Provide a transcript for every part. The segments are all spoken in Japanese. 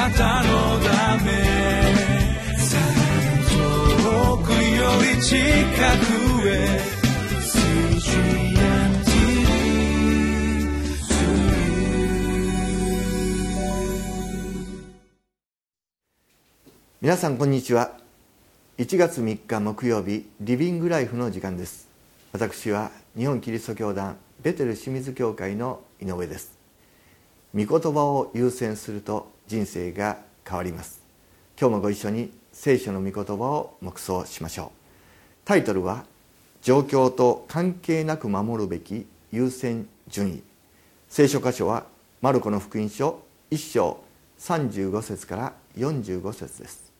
なたのため遠くより近くへ皆さんこんにちは。1月3日木曜日リビングライフの時間です。私は日本キリスト教団ベテル清水教会の井上です。御言葉を優先すると人生が変わります。今日もご一緒に聖書の御言葉を黙想しましょう。タイトルは状況と関係なく守るべき優先順位。聖書箇所はマルコの福音書1章35節から45節です。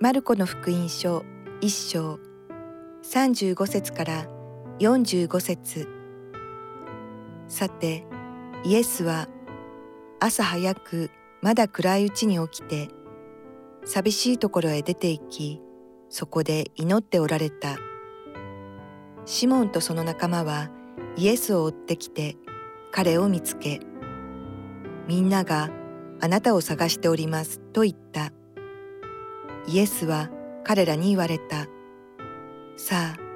マルコの福音書一章35節から45節45節。さてイエスは朝早くまだ暗いうちに起きて寂しいところへ出て行きそこで祈っておられた。シモンとその仲間はイエスを追ってきて彼を見つけみんながあなたを探しておりますと言った。イエスは彼らに言われた。さあ、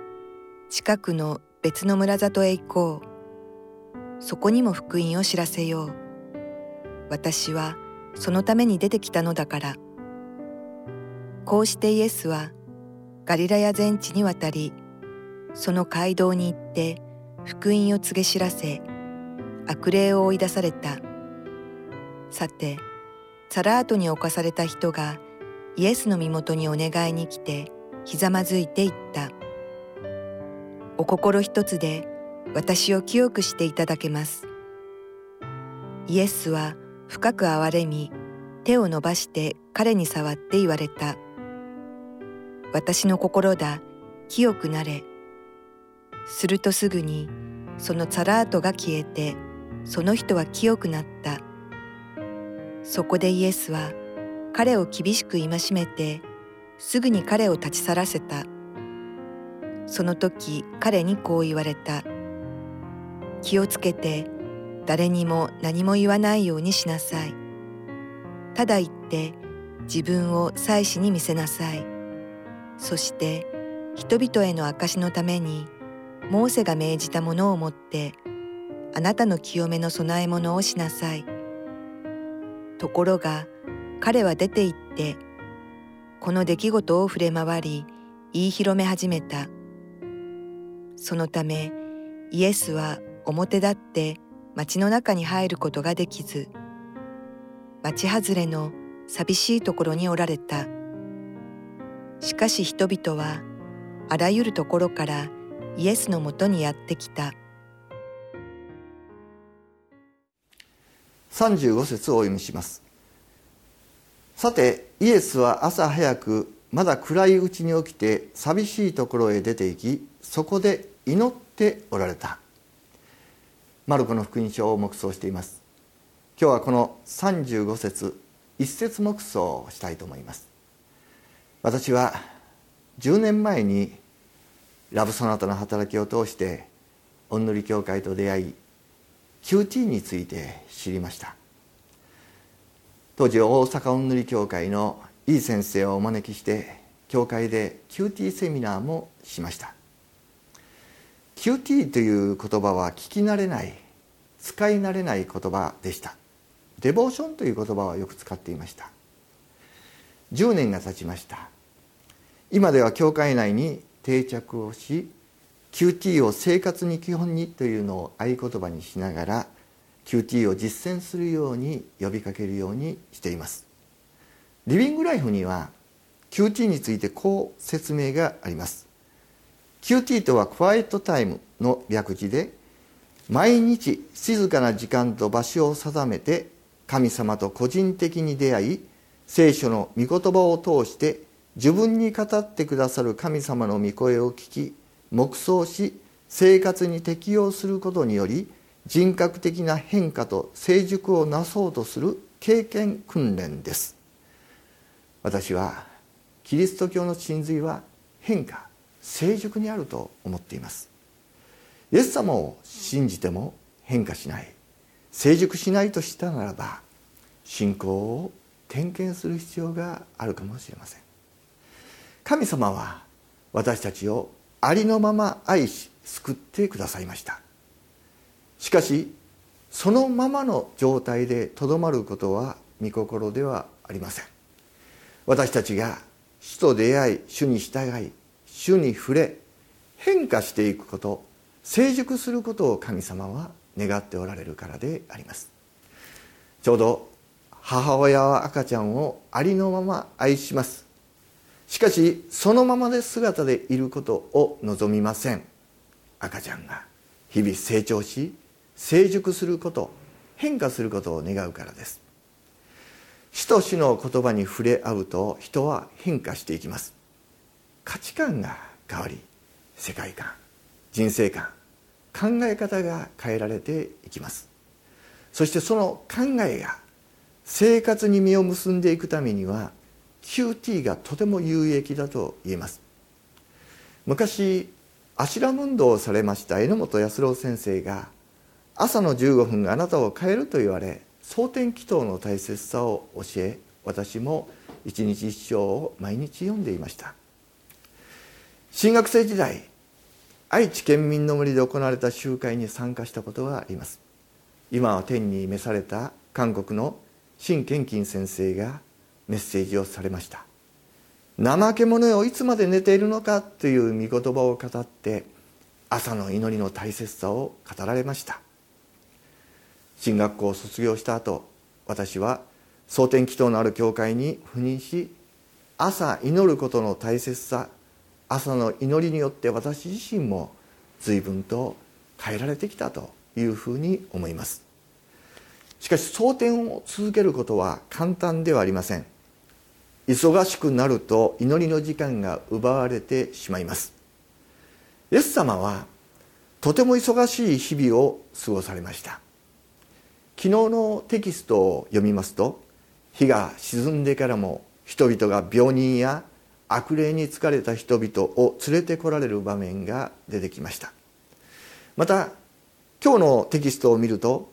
近くの別の村里へ行こう。そこにも福音を知らせよう。私はそのために出てきたのだから。こうしてイエスはガリラヤ全地に渡り、その街道に行って福音を告げ知らせ、悪霊を追い出された。さて、サラートに侵された人がイエスの身元にお願いに来てひざまずいて言った。お心一つで私を清くしていただけます。イエスは深く憐れみ、手を伸ばして彼に触って言われた。私の心だ、清くなれ。するとすぐにそのツァラートが消えて、その人は清くなった。そこでイエスは彼を厳しく戒めてすぐに彼を立ち去らせたその時彼にこう言われた。気をつけて誰にも何も言わないようにしなさい。ただ言って自分を祭司に見せなさい。そして人々への証のためにモーセが命じたものを持ってあなたの清めの供え物をしなさい。ところが彼は出て行ってこの出来事を触れ回り言い広め始めた。そのためイエスは表立って町の中に入ることができず町外れの寂しいところにおられた。しかし人々はあらゆるところからイエスのもとにやってきた。35節をお読みします。さてイエスは朝早くまだ暗いうちに起きて寂しいところへ出て行きそこで祈っておられた。マルコの福音書を黙想しています。今日はこの35節一節黙想をしたいと思います。私は10年前にラブソナタの働きを通しておんぬり教会と出会い QT について知りました。当時大阪おんぬり協会のいい先生をお招きして教会で QT セミナーもしました。QT という言葉は聞き慣れない使い慣れない言葉でした。デボーションという言葉はよく使っていました。10年が経ちました。今では教会内に定着をし QT を生活に基本にというのを合言葉にしながら QT を実践するように呼びかけるようにしています。リビングライフには QT についてこう説明があります。QT とはクワイエットタイムの略字で毎日静かな時間と場所を定めて神様と個人的に出会い聖書の御言葉を通して自分に語ってくださる神様の御声を聞き黙想し生活に適応することにより人格的な変化と成熟をなそうとする経験訓練です。私はキリスト教の真髄は変化。成熟にあると思っています。イエス様を信じても変化しない。成熟しないとしたならば信仰を点検する必要があるかもしれません。神様は私たちをありのまま愛し救ってくださいました。しかしそのままの状態でとどまることは御心ではありません。私たちが主と出会い主に従い主に触れ変化していくこと成熟することを神様は願っておられるからであります。ちょうど母親は赤ちゃんをありのまま愛します。しかしそのままで姿でいることを望みません。赤ちゃんが日々成長し成熟すること変化することを願うからです。死と死の言葉に触れ合うと人は変化していきます。価値観が変わり世界観人生観考え方が変えられていきます。そしてその考えが生活に実を結んでいくためには QT がとても有益だと言えます。昔アシュラム運動をされました榎本康郎先生が朝の15分あなたを変えると言われ蒼天祈祷の大切さを教え私も一日一生を毎日読んでいました。新学生時代愛知県民の森で行われた集会に参加したことがあります。今は天に召された韓国の陳建金先生がメッセージをされました。怠け者よいつまで寝ているのかという御言葉を語って朝の祈りの大切さを語られました。進学校を卒業した後私は蒼天祈祷のある教会に赴任し朝祈ることの大切さ朝の祈りによって私自身も随分と変えられてきたというふうに思います。しかし蒼天を続けることは簡単ではありません。忙しくなると祈りの時間が奪われてしまいます。イエス様はとても忙しい日々を過ごされました。昨日のテキストを読みますと日が沈んでからも人々が病人や悪霊に疲れた人々を連れてこられる場面が出てきました。また今日のテキストを見ると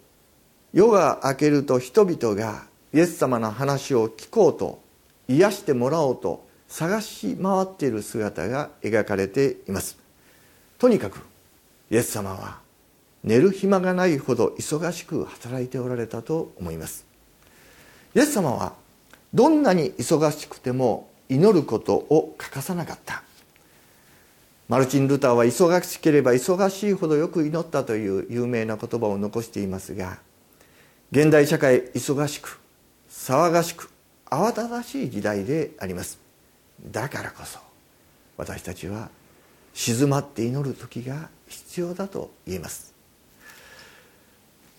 夜が明けると人々がイエス様の話を聞こうと癒してもらおうと探し回っている姿が描かれています。とにかくイエス様は寝る暇がないほど忙しく働いておられたと思います。イエス様はどんなに忙しくても祈ることを欠かさなかった。マルチン・ルターは忙しければ忙しいほどよく祈ったという有名な言葉を残していますが現代社会忙しく騒がしく慌ただしい時代であります。だからこそ私たちは静まって祈る時が必要だと言えます。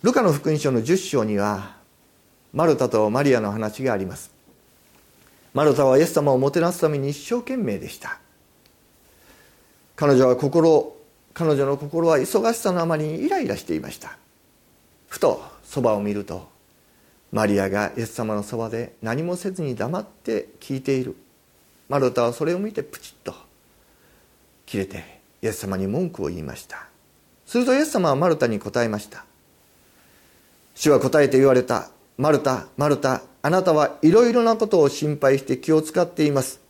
ルカの福音書の10章にはマルタとマリアの話があります。マルタはイエス様をもてなすために一生懸命でした。彼女は心彼女の心は忙しさのあまりにイライラしていました。ふとそばを見るとマリアがイエス様のそばで何もせずに黙って聞いている。マルタはそれを見てプチッと切れてイエス様に文句を言いました。するとイエス様はマルタに答えました。主は答えて言われた。マルタ、マルタ、あなたはいろいろなことを心配して気を使っています。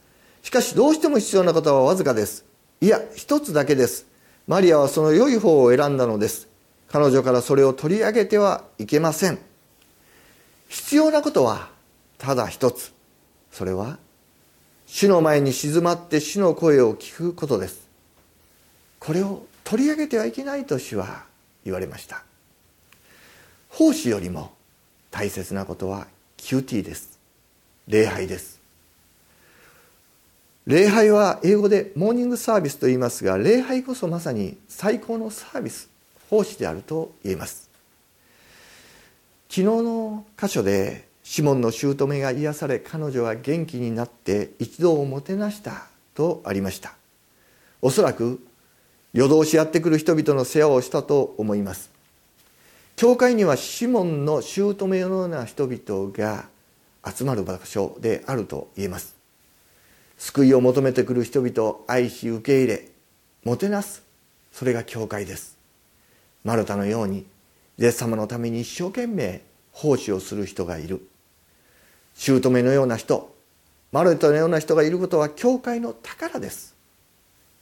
しかしどうしても必要なことはわずかです。いや、一つだけです。マリアはその良い方を選んだのです。彼女からそれを取り上げてはいけません。必要なことはただ一つ。それは、主の前に静まって主の声を聞くことです。これを取り上げてはいけないと主は言われました。奉仕よりも大切なことは QT です。礼拝です。礼拝は英語でモーニングサービスと言いますが礼拝こそまさに最高のサービス奉仕であると言えます。昨日の箇所でシモンの姑が癒され彼女は元気になって一度をもてなしたとありました。おそらく夜通しやってくる人々の世話をしたと思います。教会にはシモンの姑のような人々が集まる場所であると言えます。救いを求めてくる人々を愛し受け入れもてなすそれが教会です。マルタのようにイエス様のために一生懸命奉仕をする人がいる。姑のような人マルタのような人がいることは教会の宝です。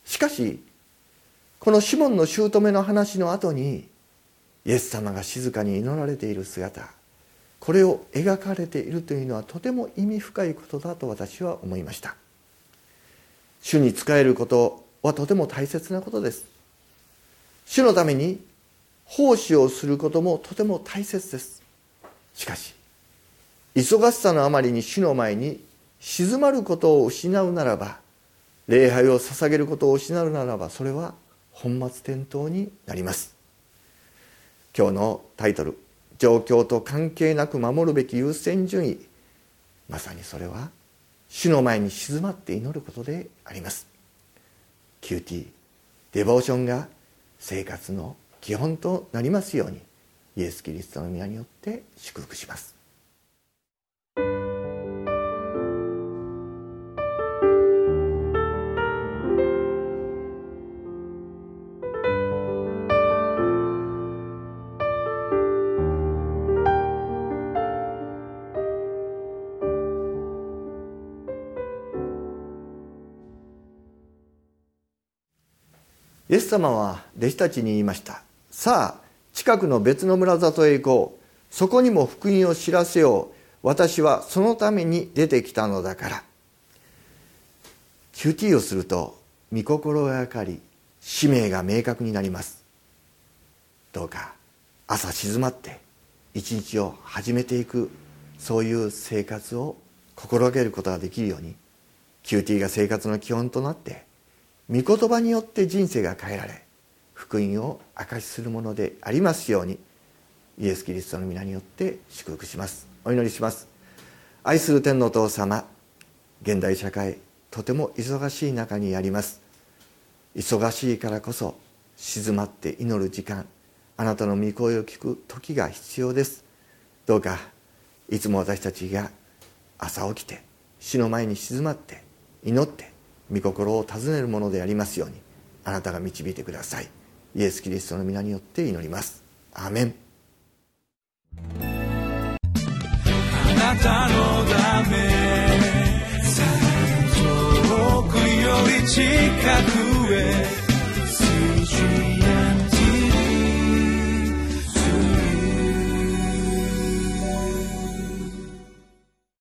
しかしこのシモンの姑の話の後にイエス様が静かに祈られている姿。これを描かれているというのはとても意味深いことだと私は思いました。主に仕えることはとても大切なことです。主のために奉仕をすることもとても大切です。しかし忙しさのあまりに主の前に静まることを失うならば礼拝を捧げることを失うならばそれは本末転倒になります。今日のタイトル「状況と関係なく守るべき優先順位」まさにそれは主の前に静まって祈ることであります。QT デボーションが生活の基本となりますようにイエス・キリストの皆によって祝福します。イエス様は弟子たちに言いました。さあ近くの別の村里へ行こう。そこにも福音を知らせよう。私はそのために出てきたのだから。QT をすると御心がかり使命が明確になります。どうか朝静まって一日を始めていくそういう生活を心がけることができるように QT が生活の基本となって御言葉によって人生が変えられ福音を証しするものでありますようにイエス・キリストの皆によって祝福します。お祈りします。愛する天のお父様現代社会とても忙しい中にあります。忙しいからこそ静まって祈る時間あなたの御声を聞く時が必要です。どうかいつも私たちが朝起きて死の前に静まって祈って御心を尋ねるものでありますようにあなたが導いてください。イエス・キリストの皆によって祈ります。アーメン。あなたのため遠くより近くへ